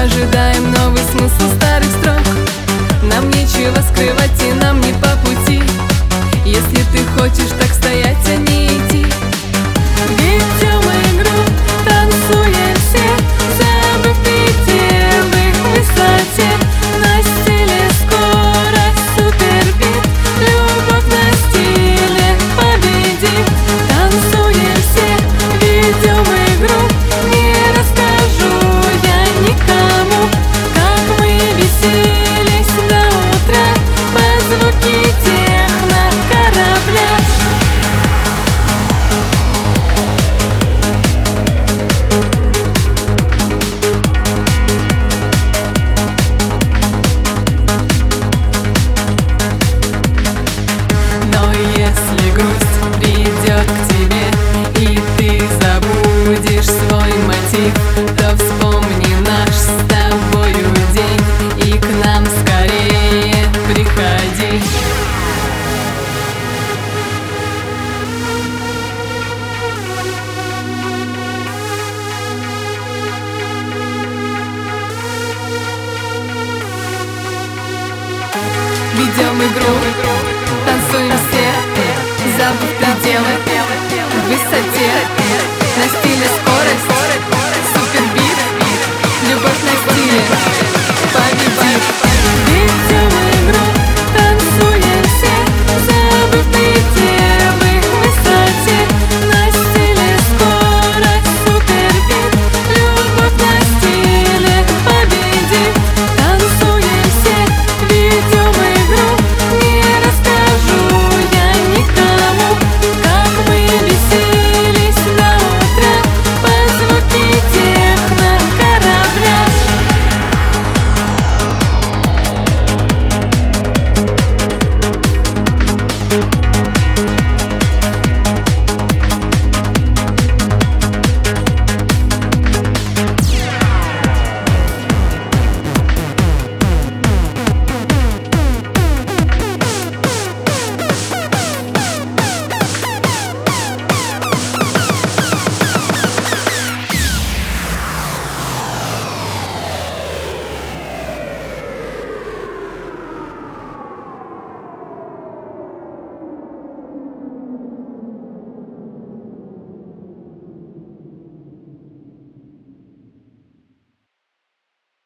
Ожидаем новый смысл старых строк. Нам нечего скрывать и нам игру. Танцуем все, забыв пределы